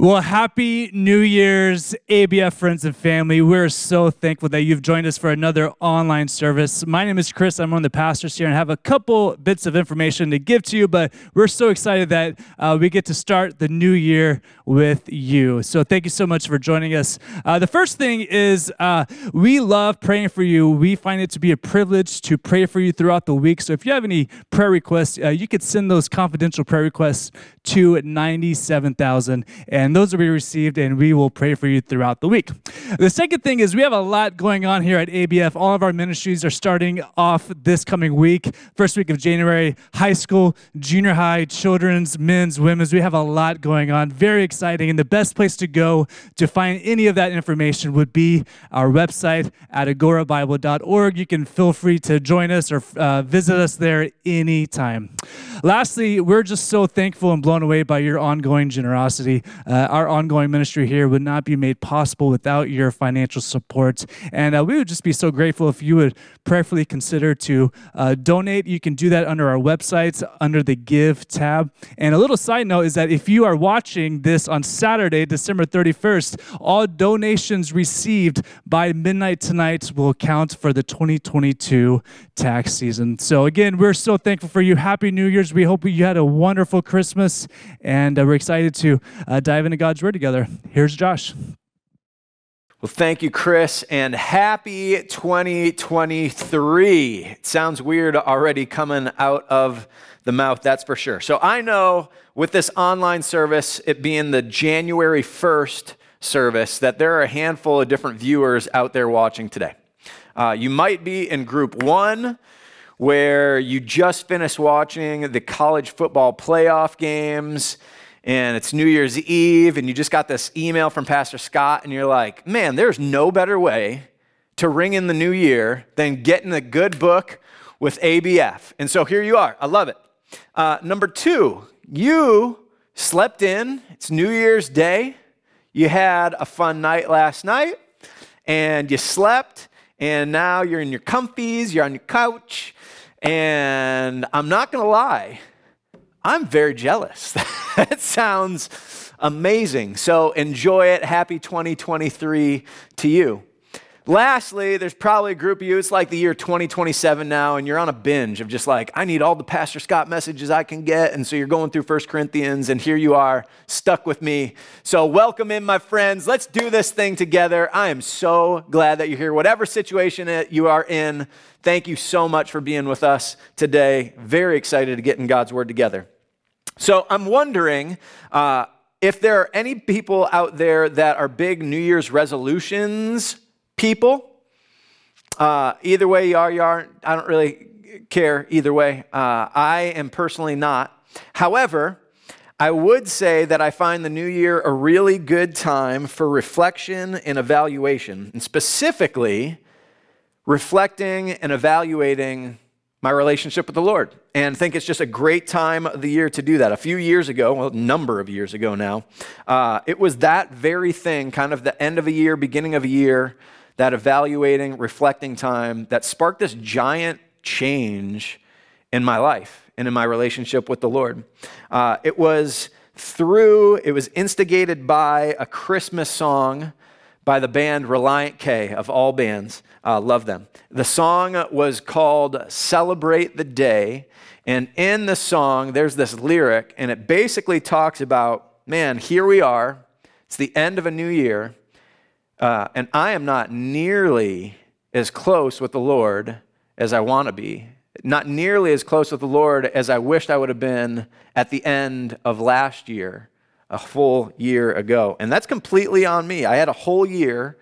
Well, happy New Year's, ABF friends and family. We're so thankful that you've joined us for another online service. My name is Chris. I'm one of the pastors here and have a couple bits of information to give to you, but we're so excited that uh, we get to start the new year with you. So thank you so much for joining us. Uh, the first thing is uh, we love praying for you. We find it to be a privilege to pray for you throughout the week. So if you have any prayer requests, uh, you could send those confidential prayer requests to 97,000 and and those will be received, and we will pray for you throughout the week. The second thing is we have a lot going on here at ABF. All of our ministries are starting off this coming week, first week of January, high school, junior high, children's, men's, women's. We have a lot going on. Very exciting. And the best place to go to find any of that information would be our website at agourabible.org. You can feel free to join us or uh, visit us there anytime. Lastly, we're just so thankful and blown away by your ongoing generosity. Uh, our ongoing ministry here would not be made possible without your financial support. And uh, we would just be so grateful if you would prayerfully consider to uh, donate. You can do that under our website, under the Give tab. And a little side note is that if you are watching this on Saturday, December 31st, all donations received by midnight tonight will count for the 2022 tax season. So, again, we're so thankful for you. Happy New Year's. We hope you had a wonderful Christmas, and uh, we're excited to uh, dive into God's Word together. Here's Josh. Well, thank you, Chris, and happy 2023. It sounds weird already coming out of the mouth, that's for sure. So I know with this online service, it being the January 1st service, that there are a handful of different viewers out there watching today. Uh, you might be in group one, where you just finished watching the college football playoff games and it's New Year's Eve, and you just got this email from Pastor Scott, and you're like, man, there's no better way to ring in the new year than getting a good book with ABF. And so here you are. I love it. Uh, number two, you slept in. It's New Year's Day. You had a fun night last night, and you slept, and now you're in your comfies, you're on your couch, and I'm not gonna lie, I'm very jealous. that sounds amazing. So enjoy it. Happy 2023 to you. Lastly, there's probably a group of you, it's like the year 2027 now, and you're on a binge of just like, I need all the Pastor Scott messages I can get. And so you're going through First Corinthians, and here you are, stuck with me. So, welcome in, my friends. Let's do this thing together. I am so glad that you're here. Whatever situation you are in, thank you so much for being with us today. Very excited to get in God's Word together. So, I'm wondering, uh, if there are any people out there that are big New Year's resolutions people. Uh, either way you are, you aren't. I don't really care either way. Uh, I am personally not. However, I would say that I find the new year a really good time for reflection and evaluation, and specifically reflecting and evaluating my relationship with the Lord. And think it's just a great time of the year to do that. A few years ago, well, a number of years ago now, uh, it was that very thing, kind of the end of a year, beginning of a year, that evaluating, reflecting time that sparked this giant change in my life and in my relationship with the Lord. Uh, it was through, it was instigated by a Christmas song by the band Relient K, of all bands. Uh, love them. The song was called Celebrate the Day. And in the song, there's this lyric, and it basically talks about man, here we are. It's the end of a new year. Uh, and I am not nearly as close with the Lord as I want to be, not nearly as close with the Lord as I wished I would have been at the end of last year, a full year ago. And that's completely on me. I had a whole year,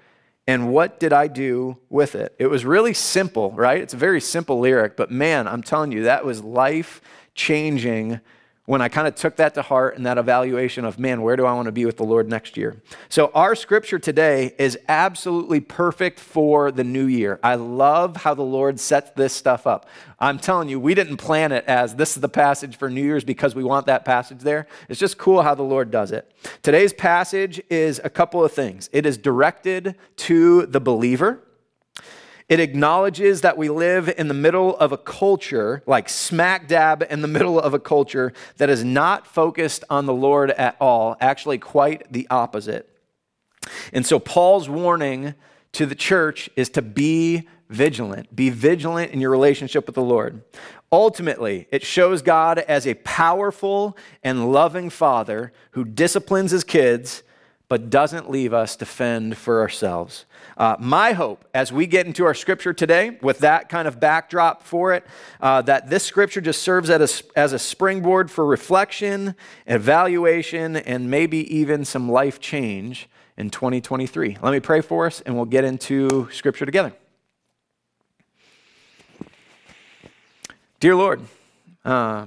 and what did I do with it? It was really simple, right? It's a very simple lyric, but man, I'm telling you, that was life changing when I kind of took that to heart and that evaluation of, man, where do I want to be with the Lord next year? So, our scripture today is absolutely perfect for the new year. I love how the Lord sets this stuff up. I'm telling you, we didn't plan it as this is the passage for New Year's because we want that passage there. It's just cool how the Lord does it. Today's passage is a couple of things it is directed to the believer. It acknowledges that we live in the middle of a culture, like smack dab in the middle of a culture that is not focused on the Lord at all, actually, quite the opposite. And so, Paul's warning to the church is to be vigilant. Be vigilant in your relationship with the Lord. Ultimately, it shows God as a powerful and loving father who disciplines his kids but doesn't leave us to fend for ourselves. Uh, my hope as we get into our scripture today, with that kind of backdrop for it, uh, that this scripture just serves as a, as a springboard for reflection, evaluation, and maybe even some life change in 2023. Let me pray for us, and we'll get into scripture together. Dear Lord, uh,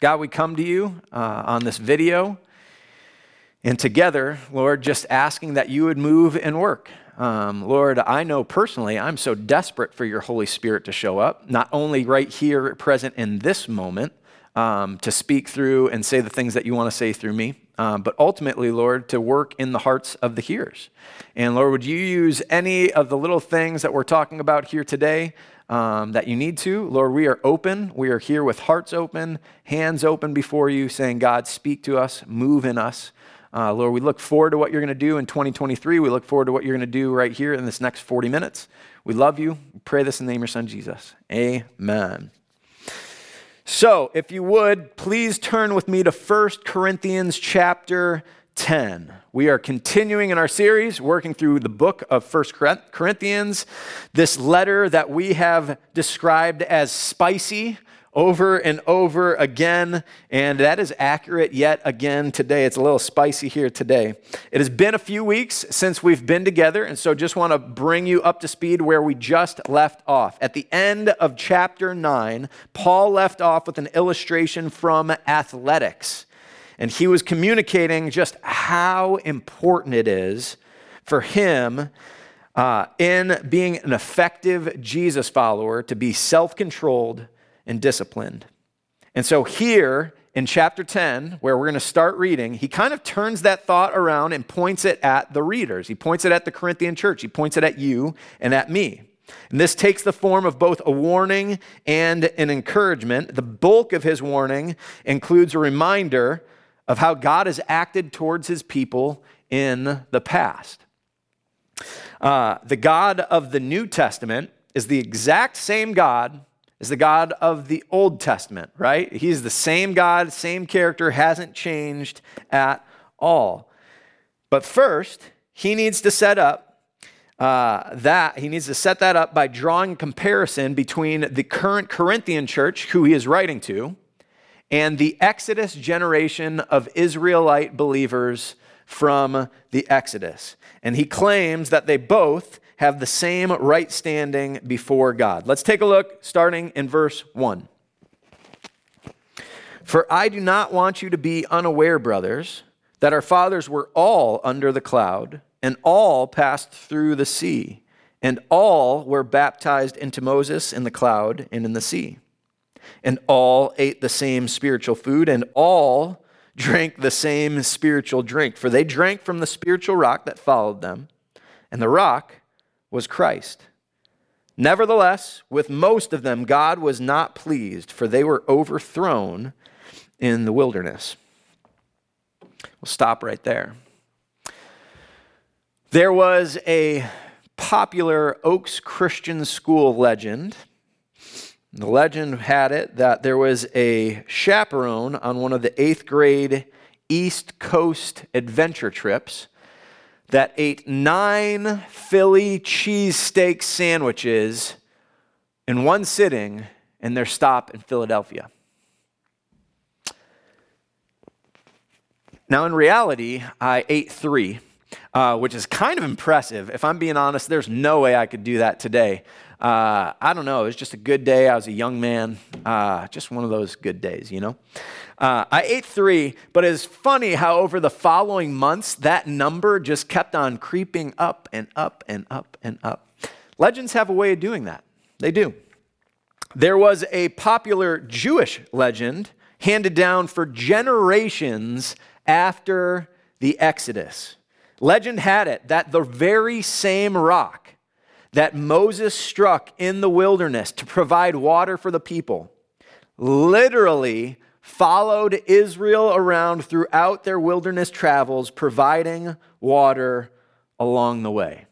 God, we come to you uh, on this video. And together, Lord, just asking that you would move and work. Um, Lord, I know personally I'm so desperate for your Holy Spirit to show up, not only right here, present in this moment, um, to speak through and say the things that you want to say through me, um, but ultimately, Lord, to work in the hearts of the hearers. And Lord, would you use any of the little things that we're talking about here today um, that you need to? Lord, we are open. We are here with hearts open, hands open before you, saying, God, speak to us, move in us. Uh, Lord, we look forward to what you're going to do in 2023. We look forward to what you're going to do right here in this next 40 minutes. We love you. We pray this in the name of your son, Jesus. Amen. So, if you would, please turn with me to 1 Corinthians chapter 10. We are continuing in our series, working through the book of 1 Corinthians, this letter that we have described as spicy over and over again, and that is accurate yet again today. It's a little spicy here today. It has been a few weeks since we've been together, and so just want to bring you up to speed where we just left off. At the end of chapter 9, Paul left off with an illustration from athletics, and he was communicating just how important it is for him. Uh, in being an effective Jesus follower, to be self controlled, and disciplined. And so here in chapter 10, where we're going to start reading, he kind of turns that thought around and points it at the readers. He points it at the Corinthian church. He points it at you and at me. And this takes the form of both a warning and an encouragement. The bulk of his warning includes a reminder of how God has acted towards his people in the past. Uh, the God of the New Testament is the exact same God is the God of the Old Testament, right? He's the same God, same character, hasn't changed at all. But first, he needs to set up uh, that, he needs to set that up by drawing comparison between the current Corinthian church, who he is writing to, and the Exodus generation of Israelite believers from the Exodus. And he claims that they both have the same right standing before God. Let's take a look starting in verse 1. For I do not want you to be unaware, brothers, that our fathers were all under the cloud, and all passed through the sea, and all were baptized into Moses in the cloud and in the sea. And all ate the same spiritual food, and all drank the same spiritual drink, for they drank from the spiritual rock that followed them, and the rock was Christ. Nevertheless, with most of them, God was not pleased, for they were overthrown in the wilderness. We'll stop right there. There was a popular Oaks Christian School legend. The legend had it that there was a chaperone on one of the eighth grade East Coast adventure trips that ate nine Philly cheesesteak sandwiches in one sitting in their stop in Philadelphia. Now, in reality, I ate three, uh, which is kind of impressive. If I'm being honest, there's no way I could do that today. Uh, I don't know. It was just a good day. I was a young man. Uh, just one of those good days, you know? Uh, I ate three, but it's funny how over the following months, that number just kept on creeping up and up and up and up. Legends have a way of doing that. They do. There was a popular Jewish legend handed down for generations after the Exodus. Legend had it that the very same rock that Moses struck in the wilderness to provide water for the people literally followed Israel around throughout their wilderness travels, providing water along the way.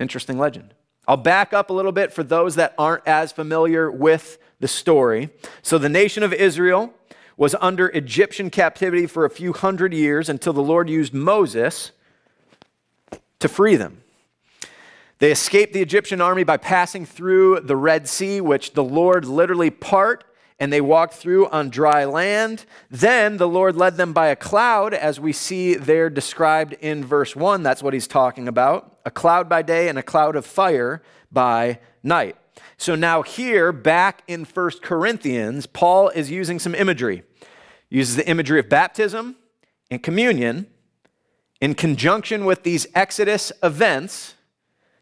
Interesting legend. I'll back up a little bit for those that aren't as familiar with the story. So, the nation of Israel was under Egyptian captivity for a few hundred years until the Lord used Moses to free them. They escaped the Egyptian army by passing through the Red Sea, which the Lord literally part and they walked through on dry land. Then the Lord led them by a cloud, as we see there described in verse 1. That's what he's talking about a cloud by day and a cloud of fire by night. So now, here, back in 1 Corinthians, Paul is using some imagery. He uses the imagery of baptism and communion in conjunction with these Exodus events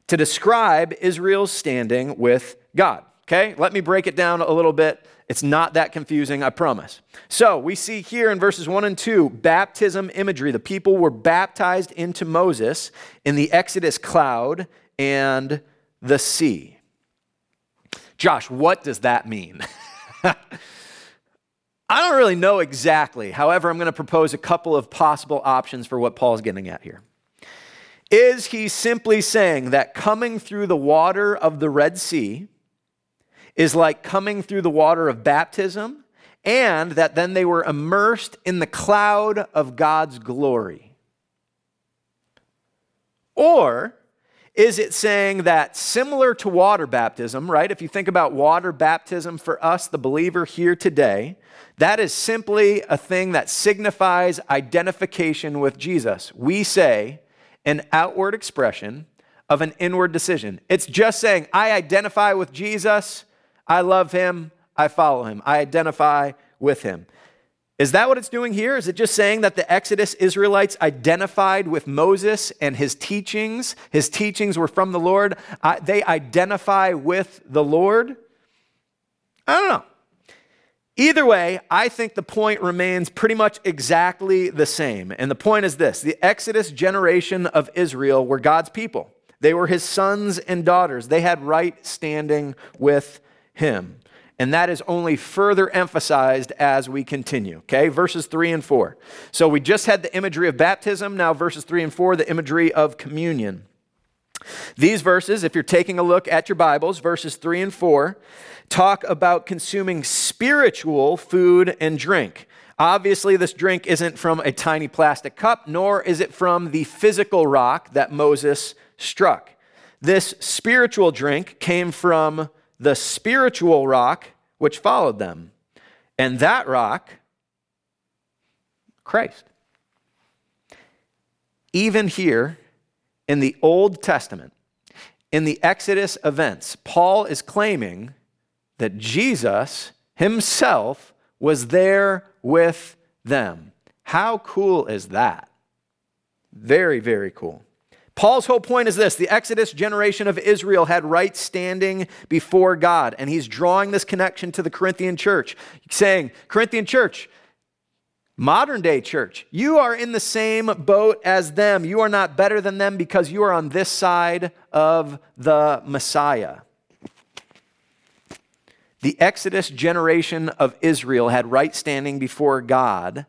to describe Israel's standing with God. Okay, let me break it down a little bit it's not that confusing, I promise. So we see here in verses 1 and 2 baptism imagery. The people were baptized into Moses in the Exodus cloud and the sea. Josh, what does that mean? I don't really know exactly. However, I'm going to propose a couple of possible options for what Paul's getting at here. Is he simply saying that coming through the water of the Red Sea, is like coming through the water of baptism, and that then they were immersed in the cloud of God's glory? Or is it saying that similar to water baptism, right? If you think about water baptism for us, the believer here today, that is simply a thing that signifies identification with Jesus. We say an outward expression of an inward decision. It's just saying, I identify with Jesus. I love him, I follow him, I identify with him. Is that what it's doing here? Is it just saying that the Exodus Israelites identified with Moses and his teachings? His teachings were from the Lord. they identify with the Lord? I don't know. Either way, I think the point remains pretty much exactly the same. And the point is this the Exodus generation of Israel were God's people, they were his sons and daughters. They had right standing with him. And that is only further emphasized as we continue. Okay, verses 3 and 4. So we just had the imagery of baptism. Now, verses 3 and 4, the imagery of communion. These verses, if you're taking a look at your Bibles, verses 3 and 4, talk about consuming spiritual food and drink. Obviously, this drink isn't from a tiny plastic cup, nor is it from the physical rock that Moses struck. This spiritual drink came from the spiritual rock which followed them. And that rock, Christ. Even here in the Old Testament, in the Exodus events, Paul is claiming that Jesus himself was there with them. How cool is that? Very, very cool. Paul's whole point is this the Exodus generation of Israel had right standing before God, and he's drawing this connection to the Corinthian church, saying, Corinthian church, modern day church, you are in the same boat as them. You are not better than them because you are on this side of the Messiah. The Exodus generation of Israel had right standing before God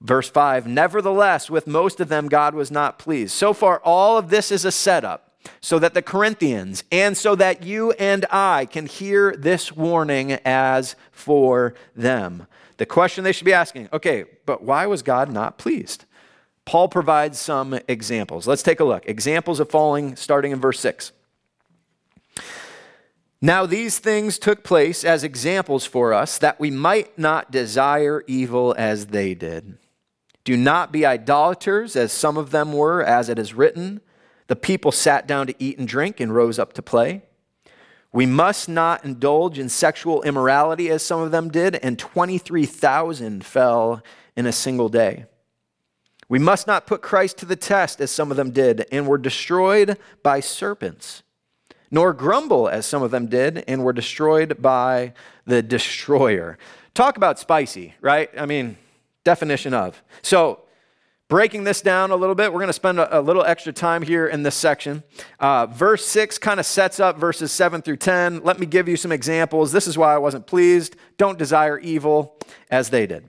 Verse 5 Nevertheless, with most of them, God was not pleased. So far, all of this is a setup so that the Corinthians and so that you and I can hear this warning as for them. The question they should be asking okay, but why was God not pleased? Paul provides some examples. Let's take a look. Examples of falling starting in verse 6. Now, these things took place as examples for us that we might not desire evil as they did. Do not be idolaters, as some of them were, as it is written. The people sat down to eat and drink and rose up to play. We must not indulge in sexual immorality, as some of them did, and 23,000 fell in a single day. We must not put Christ to the test, as some of them did, and were destroyed by serpents, nor grumble, as some of them did, and were destroyed by the destroyer. Talk about spicy, right? I mean, definition of. So, breaking this down a little bit, we're going to spend a, a, little extra time here in this section. Uh, verse 6 kind of sets up verses 7 through 10. Let me give you some examples. This is why I wasn't pleased. Don't desire evil as they did.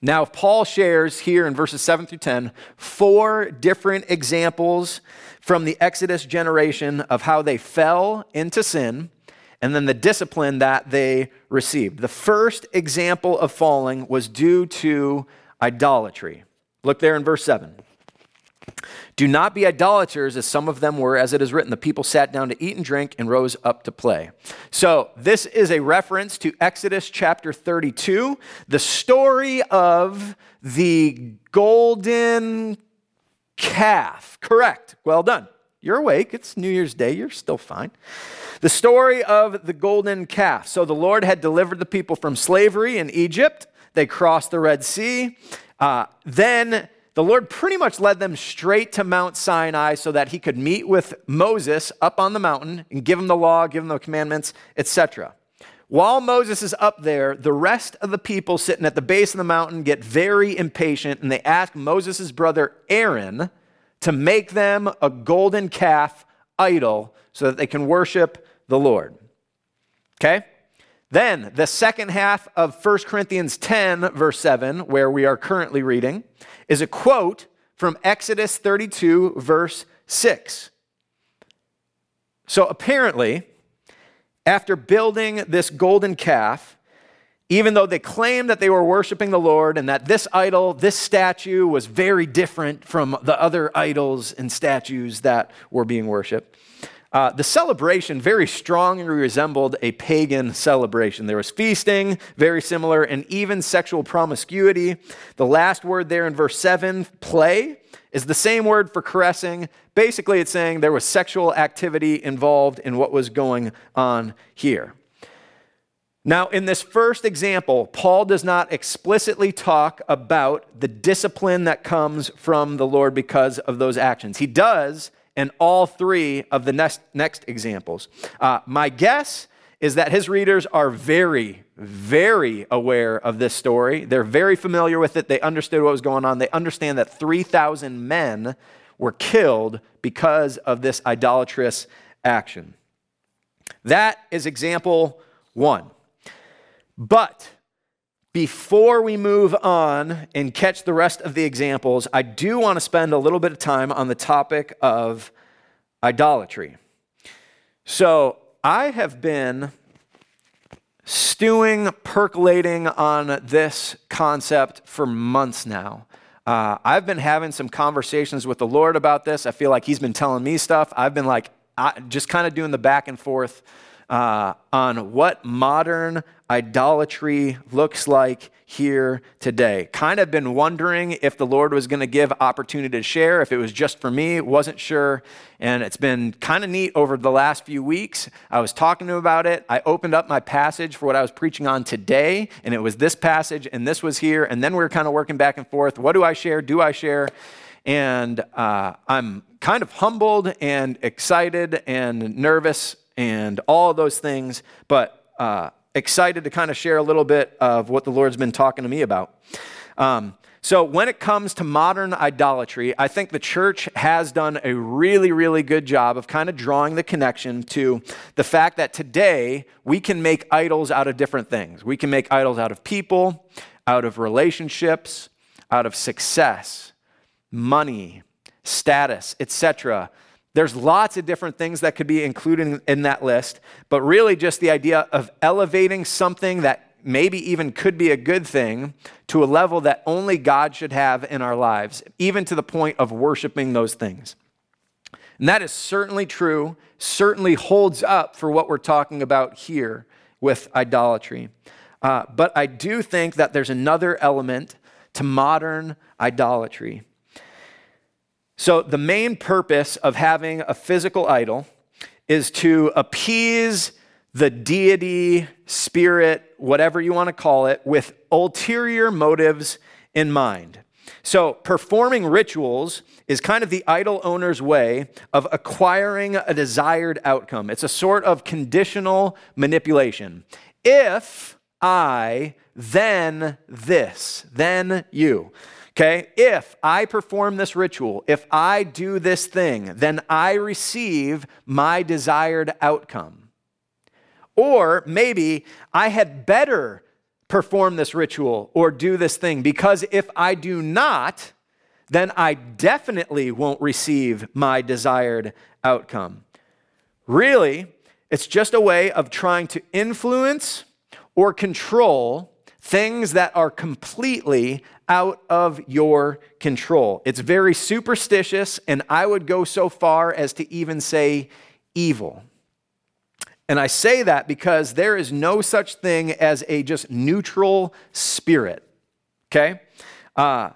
Now, Paul shares here in verses 7 through 10 four different examples from the Exodus generation of how they fell into sin and then the discipline that they received. The first example of falling was due to idolatry. Look there in verse 7. Do not be idolaters, as some of them were, as it is written. The people sat down to eat and drink and rose up to play. So, this is a reference to Exodus chapter 32, the story of the golden calf. Correct. Well done. You're awake. It's New Year's Day. You're still fine. The story of the golden calf. So, the Lord had delivered the people from slavery in Egypt. They crossed the Red Sea. Uh, then the Lord pretty much led them straight to Mount Sinai so that he could meet with Moses up on the mountain and give him the law, give him the commandments, etc. While Moses is up there, the rest of the people sitting at the base of the mountain get very impatient and they ask Moses' brother Aaron to make them a golden calf idol so that they can worship the Lord. Okay? Then, the second half of 1 Corinthians 10, verse 7, where we are currently reading, is a quote from Exodus 32, verse 6. So apparently, after building this golden calf, even though they claimed that they were worshiping the Lord and that this idol, this statue, was very different from the other idols and statues that were being worshiped, uh, the celebration very strongly resembled a pagan celebration. There was feasting, very similar, and even sexual promiscuity. The last word there in verse 7, play, is the same word for caressing. Basically, it's saying there was sexual activity involved in what was going on here. Now, in this first example, Paul does not explicitly talk about the discipline that comes from the Lord because of those actions. He does in all three of the next, next examples. Uh, my guess is that his readers are very, very aware of this story. They're very familiar with it. They understood what was going on. They understand that 3,000 men were killed because of this idolatrous action. That is example one. But before we move on and catch the rest of the examples, I do want to spend a little bit of time on the topic of idolatry. So I have been stewing, percolating on this concept for months now. Uh, I've been having some conversations with the Lord about this. I feel like He's been telling me stuff. I've been like, I, just kind of doing the back and forth uh, on what modern idolatry looks like here today. Kind of been wondering if the Lord was going to give opportunity to share, if it was just for me, wasn't sure. And it's been kind of neat over the last few weeks. I was talking to him about it. I opened up my passage for what I was preaching on today, and it was this passage, and this was here. And then we were kind of working back and forth. What do I share? Do I share? And uh, I'm kind of humbled and excited and nervous and all those things, but uh, excited to kind of share a little bit of what the Lord's been talking to me about. Um, so, when it comes to modern idolatry, I think the church has done a really, really good job of kind of drawing the connection to the fact that today we can make idols out of different things. We can make idols out of people, out of relationships, out of success, money, status, etc. There's lots of different things that could be included in that list, but really just the idea of elevating something that maybe even could be a good thing to a level that only God should have in our lives, even to the point of worshiping those things. And that is certainly true, certainly holds up for what we're talking about here with idolatry. Uh, but I do think that there's another element to modern idolatry. So, the main purpose of having a physical idol is to appease the deity, spirit, whatever you want to call it, with ulterior motives in mind. So, performing rituals is kind of the idol owner's way of acquiring a desired outcome. It's a sort of conditional manipulation. If I, then this, then you. Okay? If I perform this ritual, if I do this thing, then I receive my desired outcome. Or maybe I had better perform this ritual or do this thing because if I do not, then I definitely won't receive my desired outcome. Really, it's just a way of trying to influence or control things that are completely out of your control. It's very superstitious, and I would go so far as to even say evil. And I say that because there is no such thing as a just neutral spirit, okay? Uh,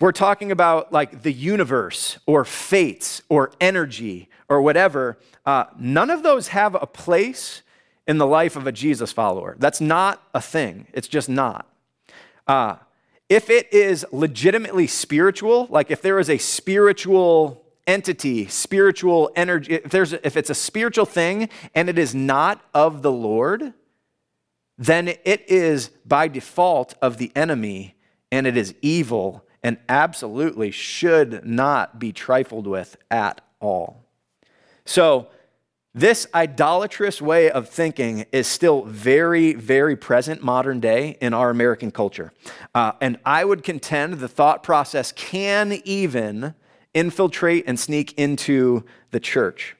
we're talking about like the universe or fates or energy or whatever. Uh, none of those have a place in the life of a Jesus follower. That's not a thing, it's just not. Uh, if it is legitimately spiritual, like if there is a spiritual entity, spiritual energy, if, there's, if it's a spiritual thing and it is not of the Lord, then it is by default of the enemy and it is evil and absolutely should not be trifled with at all. So, this idolatrous way of thinking is still very, very present modern day in our American culture. Uh, and I would contend the thought process can even infiltrate and sneak into the church.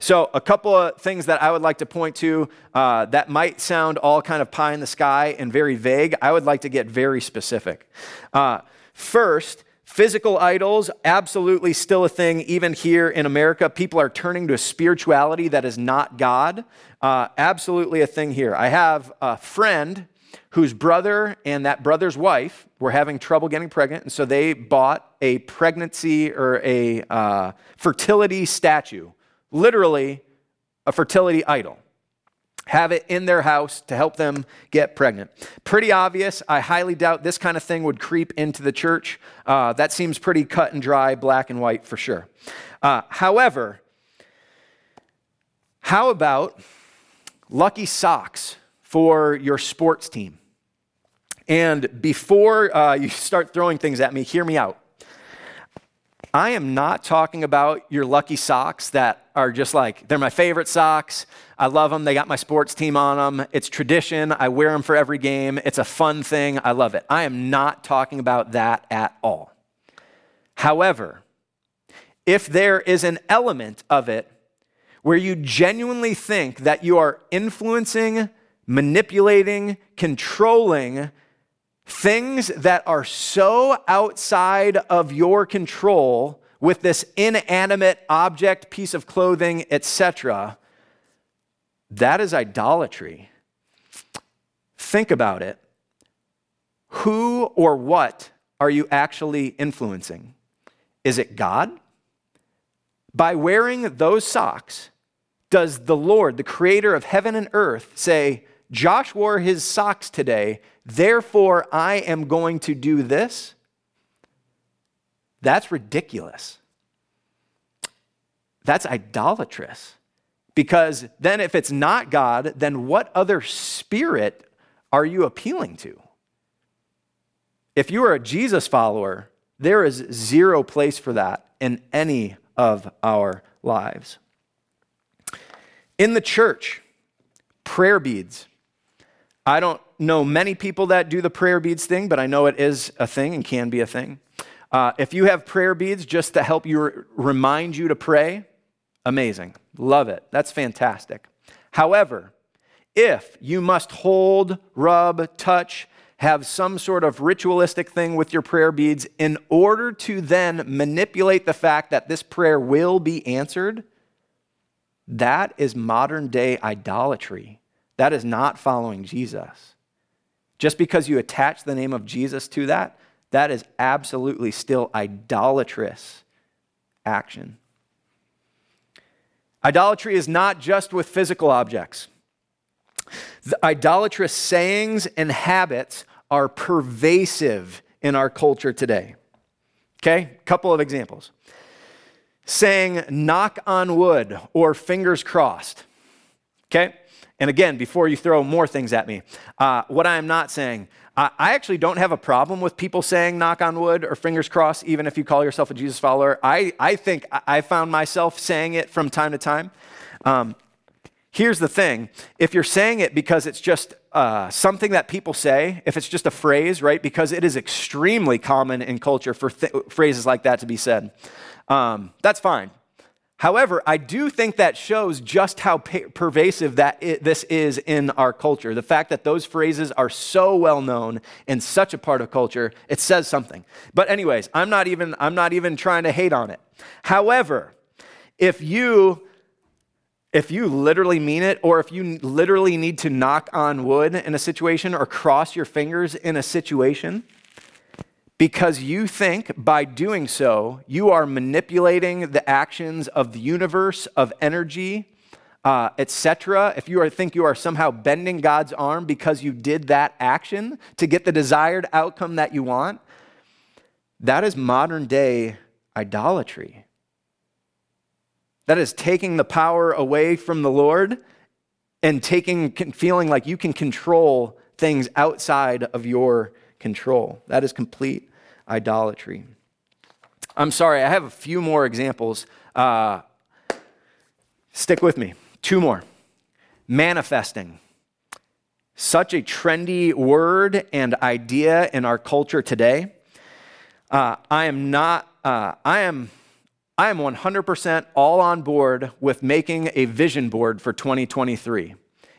So, a couple of things that I would like to point to uh, that might sound all kind of pie in the sky and very vague, I would like to get very specific. Uh, first, Physical idols, absolutely still a thing, even here in America. People are turning to a spirituality that is not God. Uh, absolutely a thing here. I have a friend whose brother and that brother's wife were having trouble getting pregnant, and so they bought a pregnancy or a uh, fertility statue, literally a fertility idol have it in their house to help them get pregnant. Pretty obvious. I highly doubt this kind of thing would creep into the church. Uh, that seems pretty cut and dry, black and white for sure. Uh, however, how about lucky socks for your sports team? And before uh, you start throwing things at me, hear me out. I am not talking about your lucky socks that are just like, they're my favorite socks. I love them. They got my sports team on them. It's tradition. I wear them for every game. It's a fun thing. I love it. I am not talking about that at all. However, if there is an element of it where you genuinely think that you are influencing, manipulating, controlling things that are so outside of your control with this inanimate object, piece of clothing, etc., that is idolatry. Think about it. Who or what are you actually influencing? Is it God? By wearing those socks, does the Lord, the creator of heaven and earth, say, Josh wore his socks today, therefore I am going to do this? That's ridiculous. That's idolatrous. Because then, if it's not God, then what other spirit are you appealing to? If you are a Jesus follower, there is zero place for that in any of our lives. In the church, prayer beads. I don't know many people that do the prayer beads thing, but I know it is a thing and can be a thing. Uh, if you have prayer beads just to help you remind you to pray, amazing. Love it. That's fantastic. However, if you must hold, rub, touch, have some sort of ritualistic thing with your prayer beads in order to then manipulate the fact that this prayer will be answered, that is modern day idolatry. That is not following Jesus. Just because you attach the name of Jesus to that, that is absolutely still idolatrous action. Idolatry is not just with physical objects. The idolatrous sayings and habits are pervasive in our culture today. Okay, couple of examples. Saying knock on wood or fingers crossed. Okay, And again, before you throw more things at me, uh, what I am not saying, I, I actually don't have a problem with people saying knock on wood or fingers crossed, even if you call yourself a Jesus follower. I, I think I found myself saying it from time to time. Um, here's the thing if you're saying it because it's just uh, something that people say, if it's just a phrase, right? Because it is extremely common in culture for th- phrases like that to be said, um, that's fine. However, I do think that shows just how pervasive that this is in our culture. The fact that those phrases are so well known and such a part of culture, it says something. But anyways, I'm not even I'm not even trying to hate on it. However, if you if you literally mean it or if you literally need to knock on wood in a situation or cross your fingers in a situation, because you think by doing so, you are manipulating the actions of the universe, of energy, uh, etc. If you are, think you are somehow bending God's arm because you did that action to get the desired outcome that you want, that is modern day idolatry. That is taking the power away from the Lord and taking, feeling like you can control things outside of your control. That is complete idolatry. I'm sorry, I have a few more examples. Uh, stick with me. Two more. Manifesting. Such a trendy word and idea in our culture today. Uh, I am not, uh, I am. I am 100% all on board with making a vision board for 2023.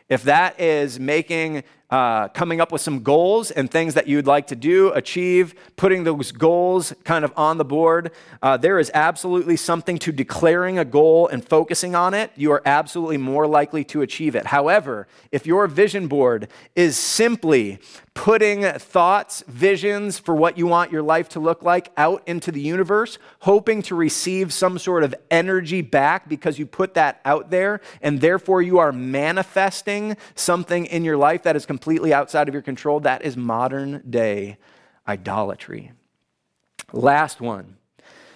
If that is making uh, coming up with some goals and things that you'd like to do, achieve, putting those goals kind of on the board. Uh, there is absolutely something to declaring a goal and focusing on it. You are absolutely more likely to achieve it. However, if your vision board is simply putting thoughts, visions for what you want your life to look like out into the universe, hoping to receive some sort of energy back because you put that out there, and therefore you are manifesting something in your life that is completely outside of your control, that is modern day idolatry. Last one.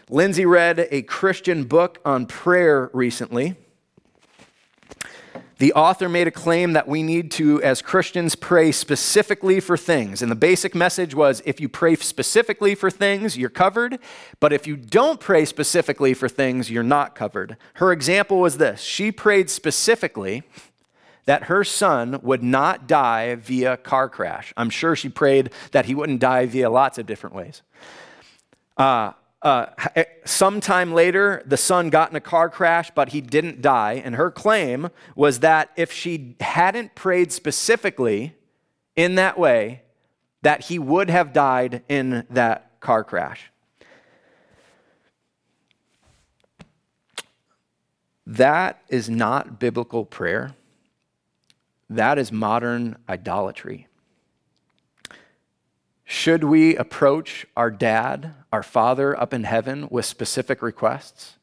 Lindsay read a Christian book on prayer recently. The author made a claim that we need to, as Christians, pray specifically for things. And the basic message was if you pray specifically for things, you're covered. But if you don't pray specifically for things, you're not covered. Her example was this she prayed specifically that her son would not die via car crash. I'm sure she prayed that he wouldn't die via lots of different ways. Uh, uh, sometime later, the son got in a car crash, but he didn't die. And her claim was that if she hadn't prayed specifically in that way, that he would have died in that car crash. That is not biblical prayer. That is modern idolatry. Should we approach our dad, our father up in heaven, with specific requests?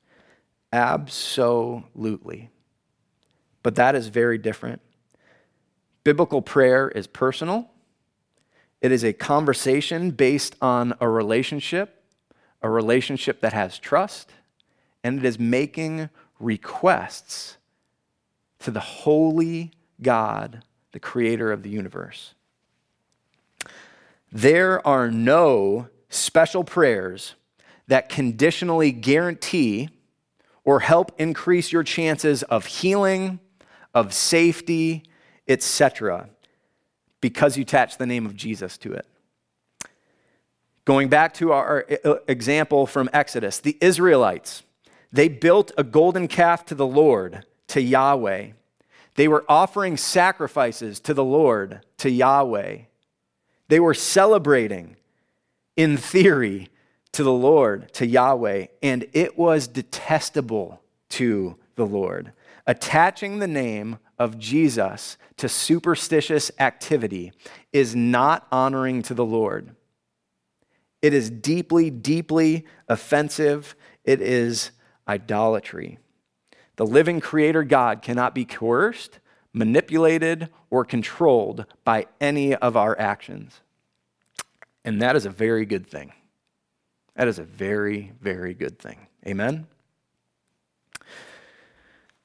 Absolutely. But that is very different. Biblical prayer is personal, it is a conversation based on a relationship, a relationship that has trust, and it is making requests to the holy God, the creator of the universe. There are no special prayers that conditionally guarantee or help increase your chances of healing, of safety, etc., because you attach the name of Jesus to it. Going back to our uh, uh, example from Exodus, the Israelites, they built a golden calf to the Lord, to Yahweh. They were offering sacrifices to the Lord, to Yahweh. They were celebrating, in theory, to the Lord, to Yahweh, and it was detestable to the Lord. Attaching the name of Jesus to superstitious activity is not honoring to the Lord. It is deeply, deeply offensive. It is idolatry. The living creator God cannot be coerced, manipulated, or controlled by any of our actions. And that is a very good thing. That is a very, very good thing. Amen?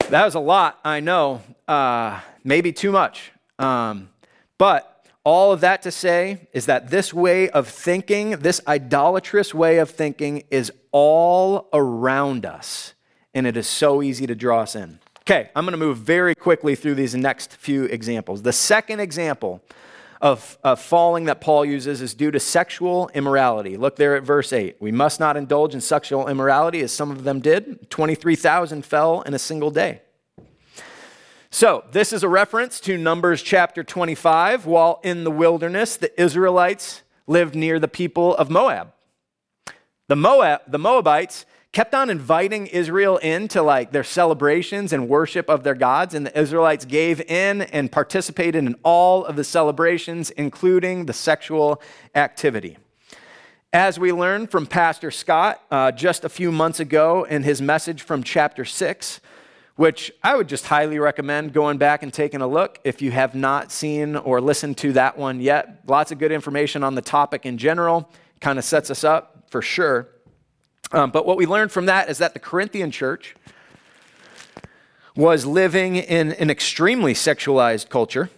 That was a lot, I know. Uh, maybe too much. Um, but all of that to say is that this way of thinking, this idolatrous way of thinking, is all around us. And it is so easy to draw us in. Okay, I'm going to move very quickly through these next few examples. The second example of, of, falling that Paul uses is due to sexual immorality. Look there at verse 8. We must not indulge in sexual immorality as some of them did. 23,000 fell in a single day. So, this is a reference to Numbers chapter 25. While in the wilderness, the Israelites lived near the people of Moab. The, Moab, the Moabites kept on inviting Israel into like their celebrations and worship of their gods, and the Israelites gave in and participated in all of the celebrations, including the sexual activity. As we learned from Pastor Scott uh, just a few months ago in his message from chapter 6, which I would just highly recommend going back and taking a look if you have not seen or listened to that one yet. Lots of good information on the topic in general, kind of sets us up for sure. Um, but what we learned from that is that the Corinthian church was living in an extremely sexualized culture.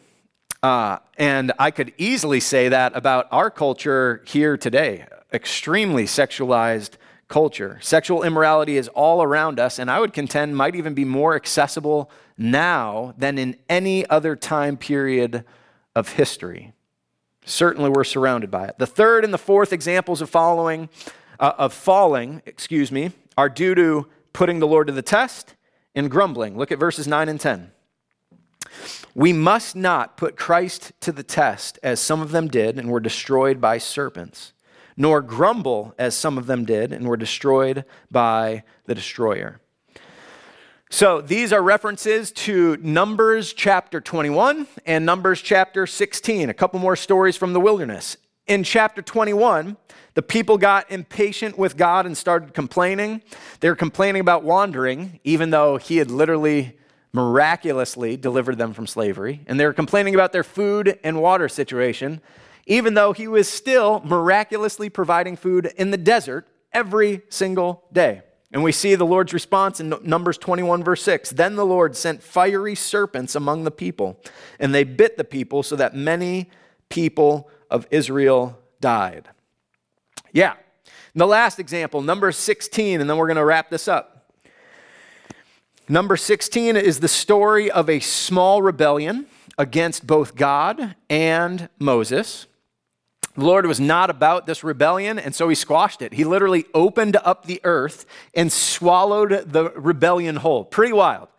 Uh, and I could easily say that about our culture here today extremely sexualized culture. Sexual immorality is all around us, and I would contend might even be more accessible now than in any other time period of history. Certainly, we're surrounded by it. The third and the fourth examples of following, uh, of falling, excuse me, are due to putting the Lord to the test and grumbling. Look at verses 9 and 10. We must not put Christ to the test as some of them did and were destroyed by serpents nor grumble as some of them did and were destroyed by the destroyer. So these are references to Numbers chapter 21 and Numbers chapter 16, a couple more stories from the wilderness. In chapter 21, the people got impatient with God and started complaining. They were complaining about wandering, even though He had literally miraculously delivered them from slavery. And they were complaining about their food and water situation even though he was still miraculously providing food in the desert every single day. And we see the Lord's response in Numbers 21, verse 6. Then the Lord sent fiery serpents among the people, and they bit the people so that many people of Israel died. Yeah. And the last example, number 16, and then we're going to wrap this up. Number 16 is the story of a small rebellion against both God and Moses. The Lord was not about this rebellion, and so he squashed it. He literally opened up the earth and swallowed the rebellion whole. Pretty wild.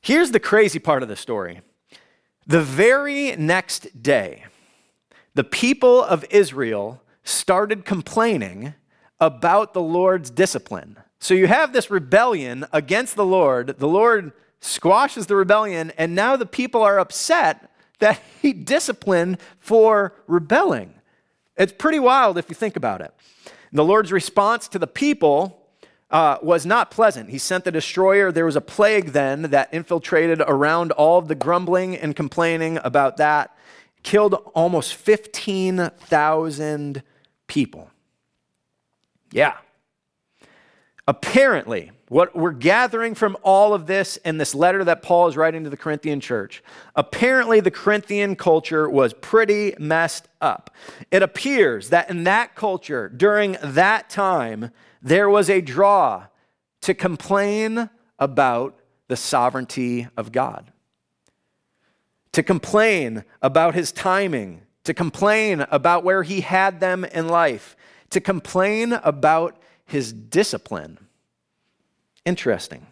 Here's the crazy part of the story the very next day, the people of Israel started complaining about the Lord's discipline. So you have this rebellion against the Lord. The Lord squashes the rebellion, and now the people are upset that he disciplined for rebelling. It's pretty wild if you think about it. The Lord's response to the people uh, was not pleasant. He sent the destroyer. There was a plague then that infiltrated around all of the grumbling and complaining about that, killed almost 15,000 people. Yeah. Apparently, what we're gathering from all of this and this letter that Paul is writing to the Corinthian church, apparently the Corinthian culture was pretty messed up. It appears that in that culture, during that time, there was a draw to complain about the sovereignty of God, to complain about his timing, to complain about where he had them in life, to complain about his discipline. Interesting.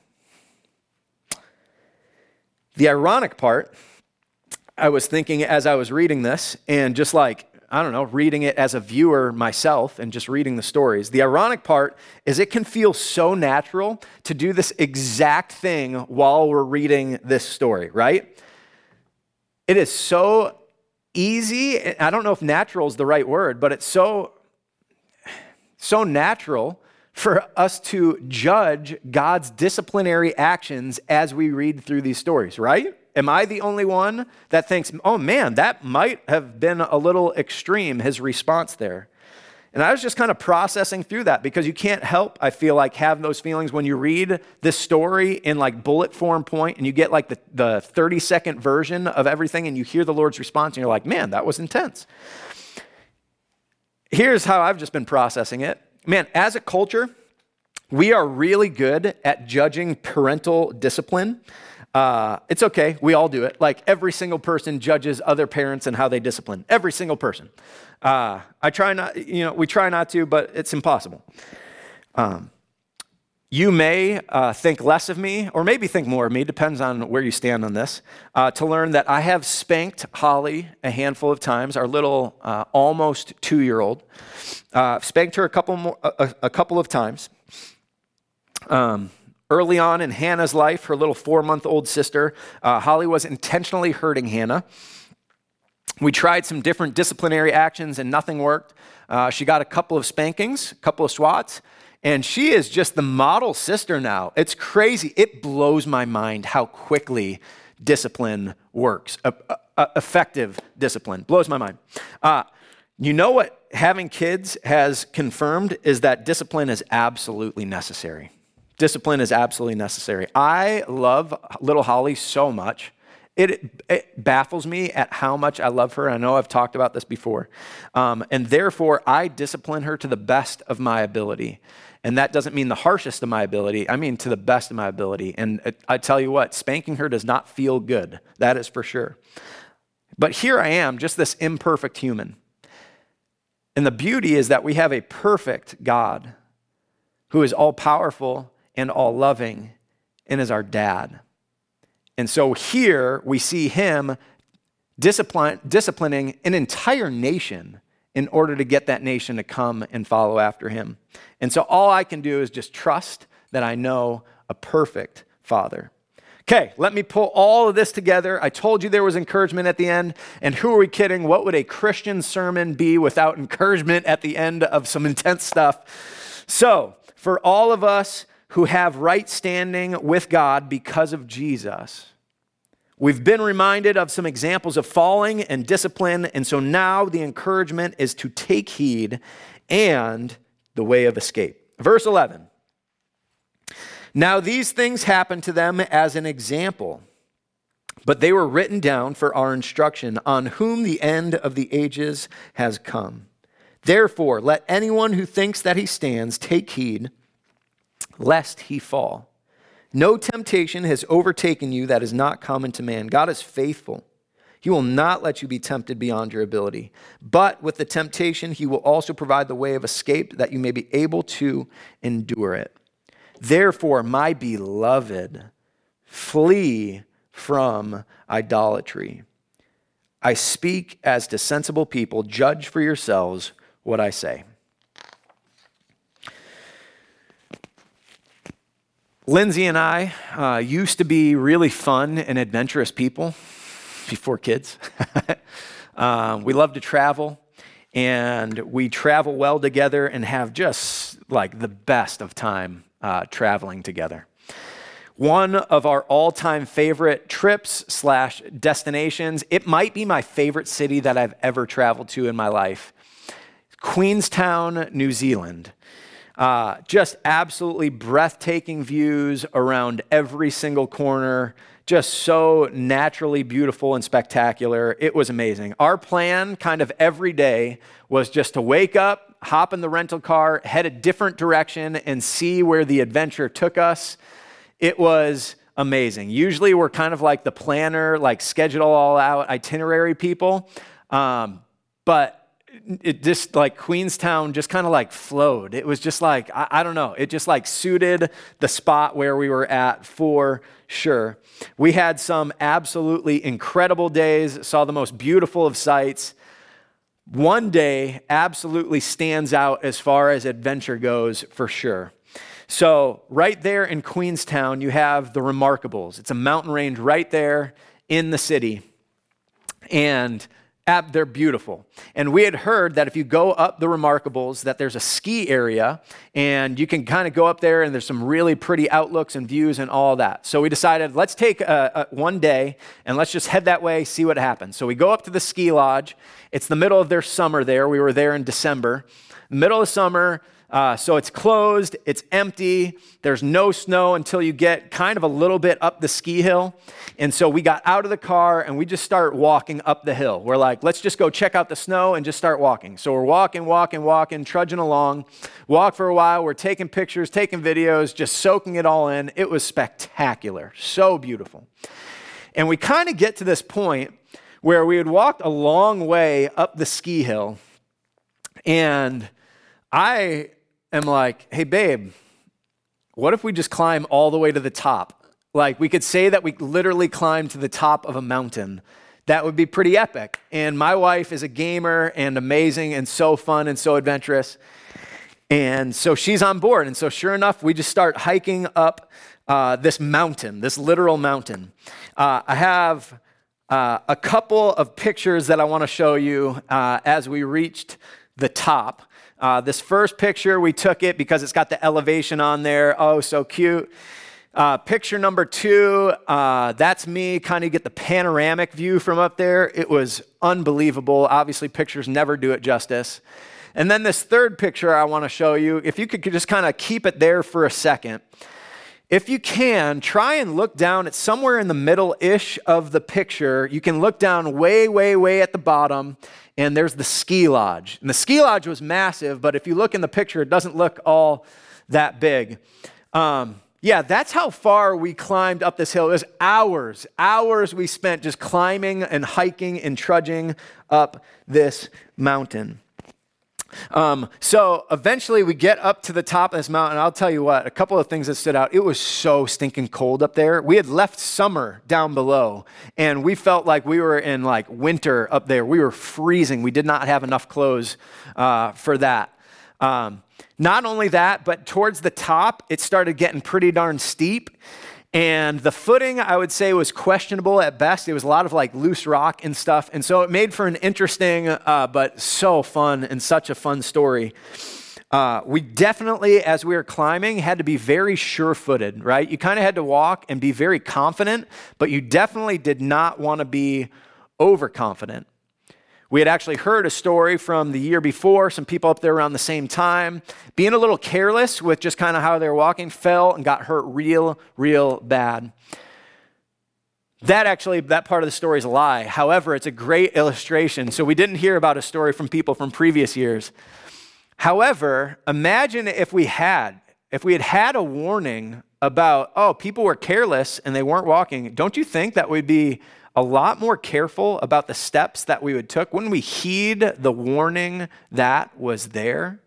The ironic part, I was thinking as I was reading this, and just like, I don't know, reading it as a viewer myself and just reading the stories, the ironic part is it can feel so natural to do this exact thing while we're reading this story, right? It is so easy. I don't know if natural is the right word, but it's so so natural for us to judge God's disciplinary actions as we read through these stories, right? Am I the only one that thinks, oh man, that might have been a little extreme, his response there? And I was just kind of processing through that because you can't help, I feel like, have those feelings when you read this story in like bullet form point and you get like the, the 30 second version of everything and you hear the Lord's response and you're like, man, that was intense. Here's how I've just been processing it. Man, as a culture, we are really good at judging parental discipline. Uh, it's okay, we all do it. Like every single person judges other parents and how they discipline. Every single person. Uh, I try not, you know, we try not to, but it's impossible. Um, you may uh, think less of me, or maybe think more of me, depends on where you stand on this, uh, to learn that I have spanked Holly a handful of times, our little uh, almost two year old. Uh, spanked her a couple, more, a, a couple of times. Um, early on in Hannah's life, her little four month old sister, uh, Holly was intentionally hurting Hannah. We tried some different disciplinary actions and nothing worked. Uh, she got a couple of spankings, a couple of swats, and she is just the model sister now. It's crazy. It blows my mind how quickly discipline works. Effective discipline blows my mind. Uh, you know what having kids has confirmed is that discipline is absolutely necessary. Discipline is absolutely necessary. I love little Holly so much. It, it, baffles me at how much I love her. I know I've talked about this before. Um, and therefore, I discipline her to the best of my ability. And that doesn't mean the harshest of my ability, I mean to the best of my ability. And I tell you what, spanking her does not feel good. That is for sure. But here I am, just this imperfect human. And the beauty is that we have a perfect God who is all powerful and all loving and is our dad. And so here we see him discipline, disciplining an entire nation in order to get that nation to come and follow after him. And so all I can do is just trust that I know a perfect father. Okay, let me pull all of this together. I told you there was encouragement at the end. And who are we kidding? What would a Christian sermon be without encouragement at the end of some intense stuff? So, for all of us who have right standing with God because of Jesus. We've been reminded of some examples of falling and discipline, and so now the encouragement is to take heed and the way of escape. Verse 11. Now these things happened to them as an example, but they were written down for our instruction, on whom the end of the ages has come. Therefore, let anyone who thinks that he stands take heed lest he fall. No temptation has overtaken you that is not common to man. God is faithful. He will not let you be tempted beyond your ability. But with the temptation, he will also provide the way of escape that you may be able to endure it. Therefore, my beloved, flee from idolatry. I speak as to sensible people. Judge for yourselves what I say. Lindsay and I uh, used to be really fun and adventurous people before kids. uh, we love to travel, and we travel well together and have just like the best of time uh, traveling together. One of our all-time favorite trips slash destinations. It might be my favorite city that I've ever traveled to in my life. Queenstown, New Zealand. Uh, just absolutely breathtaking views around every single corner. Just so naturally beautiful and spectacular. It was amazing. Our plan, kind of every day, was just to wake up, hop in the rental car, head a different direction, and see where the adventure took us. It was amazing. Usually, we're kind of like the planner, like schedule all out itinerary people. Um, but it just like Queenstown just kind of like flowed. It was just like, I, I, don't know, it just like suited the spot where we were at for sure. We had some absolutely incredible days, saw the most beautiful of sights. One day absolutely stands out as far as adventure goes for sure. So, right there in Queenstown, you have the Remarkables. It's a mountain range right there in the city. And they're beautiful. And we had heard that if you go up the Remarkables, that there's a ski area, and you can kind of go up there, and there's some really pretty outlooks and views and all that. So we decided, let's take a, a, one day and let's just head that way, see what happens. So we go up to the ski lodge. It's the middle of their summer there. We were there in December. Middle of summer, uh, so it's closed, it's empty, there's no snow until you get kind of a little bit up the ski hill. And so we got out of the car and we just start walking up the hill. We're like, let's just go check out the snow and just start walking. So we're walking, walking, walking, trudging along. Walk for a while, we're taking pictures, taking videos, just soaking it all in. It was spectacular, so beautiful. And we kind of get to this point where we had walked a long way up the ski hill and I am like, hey, babe, what if we just climb all the way to the top? Like, we could say that we literally climbed to the top of a mountain. That would be pretty epic. And my wife is a gamer and amazing and so fun and so adventurous. And so she's on board. And so, sure enough, we just start hiking up uh, this mountain, this literal mountain. Uh, I have uh, a couple of pictures that I want to show you uh, as we reached the top. Uh, this first picture, we took it because it's got the elevation on there. Oh, so cute. Uh, picture number two, uh, that's me. Kind of get the panoramic view from up there. It was unbelievable. Obviously, pictures never do it justice. And then this third picture I want to show you, if you could just kind of keep it there for a second. If you can, try and look down at somewhere in the middle ish of the picture. You can look down way, way, way at the bottom, and there's the ski lodge. And the ski lodge was massive, but if you look in the picture, it doesn't look all that big. Um, yeah, that's how far we climbed up this hill. It was hours, hours we spent just climbing and hiking and trudging up this mountain. Um, so eventually we get up to the top of this mountain. I'll tell you what, a couple of things that stood out. It was so stinking cold up there. We had left summer down below and we felt like we were in like winter up there. We were freezing. We did not have enough clothes uh, for that. Um, not only that, but towards the top, it started getting pretty darn steep. And the footing, I would say, was questionable at best. It was a lot of like loose rock and stuff. And so it made for an interesting, uh, but so fun and such a fun story. Uh, we definitely, as we were climbing, had to be very sure footed, right? You kind of had to walk and be very confident, but you definitely did not want to be overconfident. We had actually heard a story from the year before, some people up there around the same time, being a little careless with just kind of how they were walking, fell and got hurt real, real bad. That actually, that part of the story is a lie. However, it's a great illustration. So we didn't hear about a story from people from previous years. However, imagine if we had, if we had had a warning about, oh, people were careless and they weren't walking. Don't you think that would be a lot more careful about the steps that we would took when we heed the warning that was there.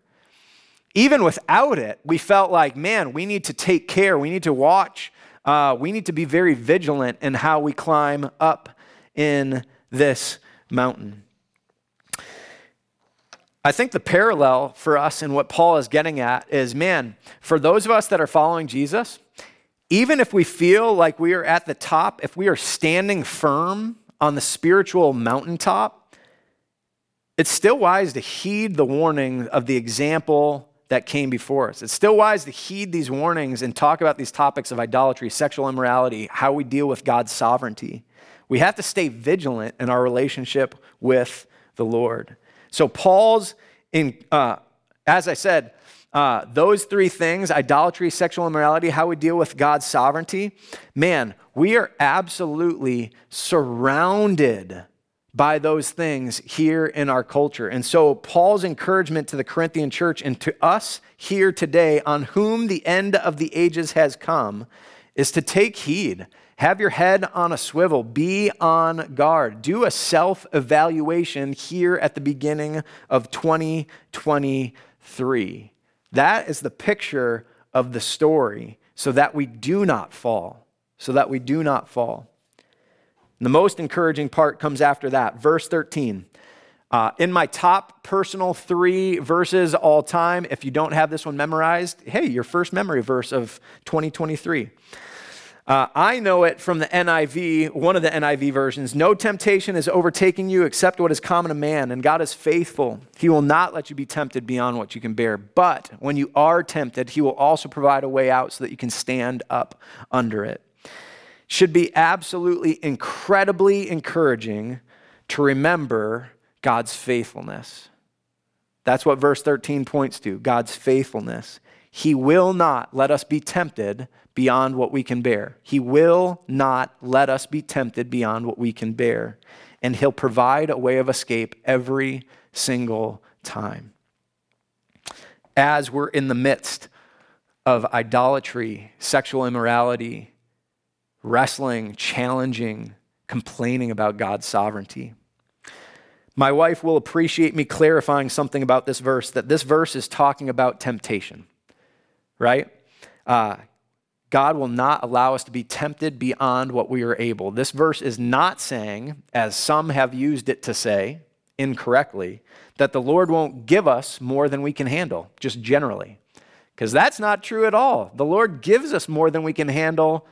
Even without it we felt like man we need to take care. We need to watch. Uh, we need to be very vigilant in how we climb up in this mountain. I think the parallel for us and what Paul is getting at is man, for those of us that are following Jesus, even if we feel like we are at the top, if we are standing firm on the spiritual mountaintop, it's still wise to heed the warning of the example that came before us. It's still wise to heed these warnings and talk about these topics of idolatry, sexual immorality, how we deal with God's sovereignty. We have to stay vigilant in our relationship with the Lord. So, Paul's, in, uh, as I said, uh, those three things idolatry, sexual immorality, how we deal with God's sovereignty man, we are absolutely surrounded by those things here in our culture. And so, Paul's encouragement to the Corinthian church and to us here today, on whom the end of the ages has come, is to take heed. Have your head on a swivel. Be on guard. Do a self evaluation here at the beginning of 2023. That is the picture of the story so that we do not fall. So that we do not fall. And the most encouraging part comes after that. Verse 13. Uh, in my top personal three verses all time, if you don't have this one memorized, hey, your first memory verse of 2023. Uh, I know it from the NIV, one of the NIV versions. No temptation is overtaking you except what is common to man, and God is faithful. He will not let you be tempted beyond what you can bear. But when you are tempted, He will also provide a way out so that you can stand up under it. Should be absolutely incredibly encouraging to remember God's faithfulness. That's what verse 13 points to God's faithfulness. He will not let us be tempted beyond what we can bear. He will not let us be tempted beyond what we can bear. And He'll provide a way of escape every single time. As we're in the midst of idolatry, sexual immorality, wrestling, challenging, complaining about God's sovereignty. My wife will appreciate me clarifying something about this verse that this verse is talking about temptation, right? Uh, God will not allow us to be tempted beyond what we are able. This verse is not saying, as some have used it to say incorrectly, that the Lord won't give us more than we can handle, just generally. Because that's not true at all. The Lord gives us more than we can handle.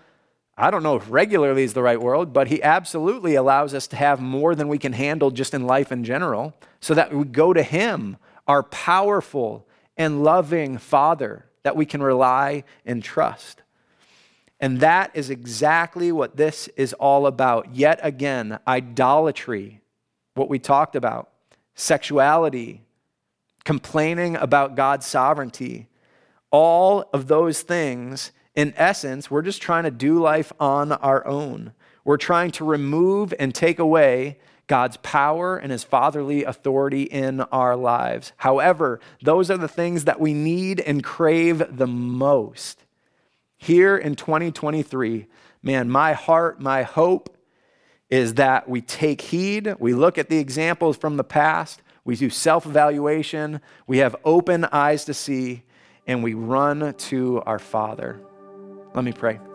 I don't know if regularly is the right word, but He absolutely allows us to have more than we can handle just in life in general, so that we go to Him, our powerful and loving Father, that we can rely and trust. And that is exactly what this is all about. Yet again, idolatry, what we talked about, sexuality, complaining about God's sovereignty, all of those things, in essence, we're just trying to do life on our own. We're trying to remove and take away God's power and his fatherly authority in our lives. However, those are the things that we need and crave the most here in 2023, man, my heart, my hope is that we take heed, we look at the examples from the past, we do self evaluation, we have open eyes to see, and we run to our Father. Let me pray.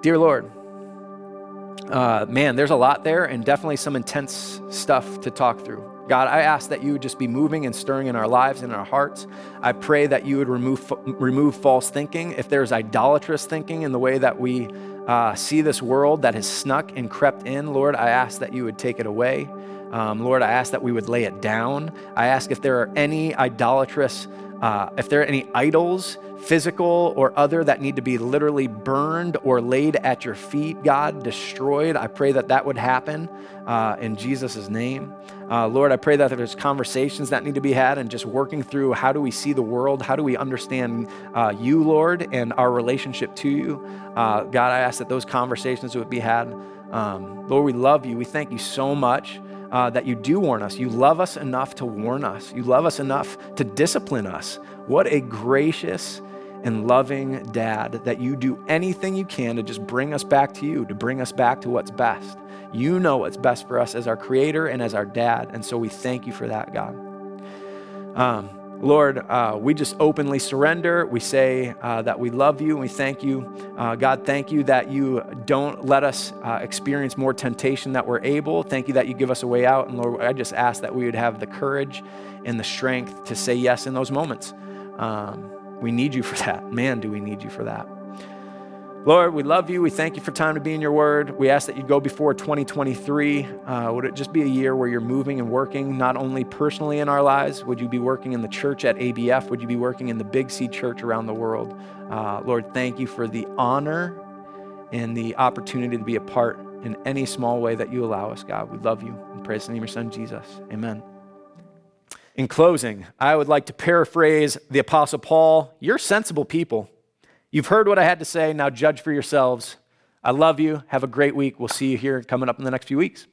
Dear Lord, uh, man, there's a lot there and definitely some intense stuff to talk through. God, I ask that you would just be moving and stirring in our lives and in our hearts. I pray that you would remove, remove false thinking. If there's idolatrous thinking in the way that we uh, see this world that has snuck and crept in, Lord, I ask that you would take it away. Um, Lord, I ask that we would lay it down. I ask if there are any idolatrous, uh, if there are any idols physical or other that need to be literally burned or laid at your feet, God, destroyed. I pray that that would happen uh, in Jesus' name. Uh, Lord, I pray that there's conversations that need to be had and just working through how do we see the world? How do we understand uh, you, Lord, and our relationship to you? Uh, God, I ask that those conversations would be had. Um, Lord, we love you. We thank you so much. Uh, that you do warn us. You love us enough to warn us. You love us enough to discipline us. What a gracious and loving dad that you do anything you can to just bring us back to you, to bring us back to what's best. You know what's best for us as our creator and as our dad. And so we thank you for that, God. Um, Lord, uh, we just openly surrender. We say uh, that we love you and we thank you. Uh, God, thank you that you don't let us uh, experience more temptation that we're able. Thank you that you give us a way out. And Lord, I just ask that we would have the courage and the strength to say yes in those moments. Um, we need you for that. Man, do we need you for that. Lord, we love you. We thank you for time to be in your word. We ask that you go before 2023. Uh, would it just be a year where you're moving and working not only personally in our lives? Would you be working in the church at ABF? Would you be working in the Big C church around the world? Uh, Lord, thank you for the honor and the opportunity to be a part in any small way that you allow us, God. We love you. And praise the name of your son, Jesus. Amen. In closing, I would like to paraphrase the Apostle Paul You're sensible people. You've heard what I had to say. Now judge for yourselves. I love you. Have a great week. We'll see you here coming up in the next few weeks.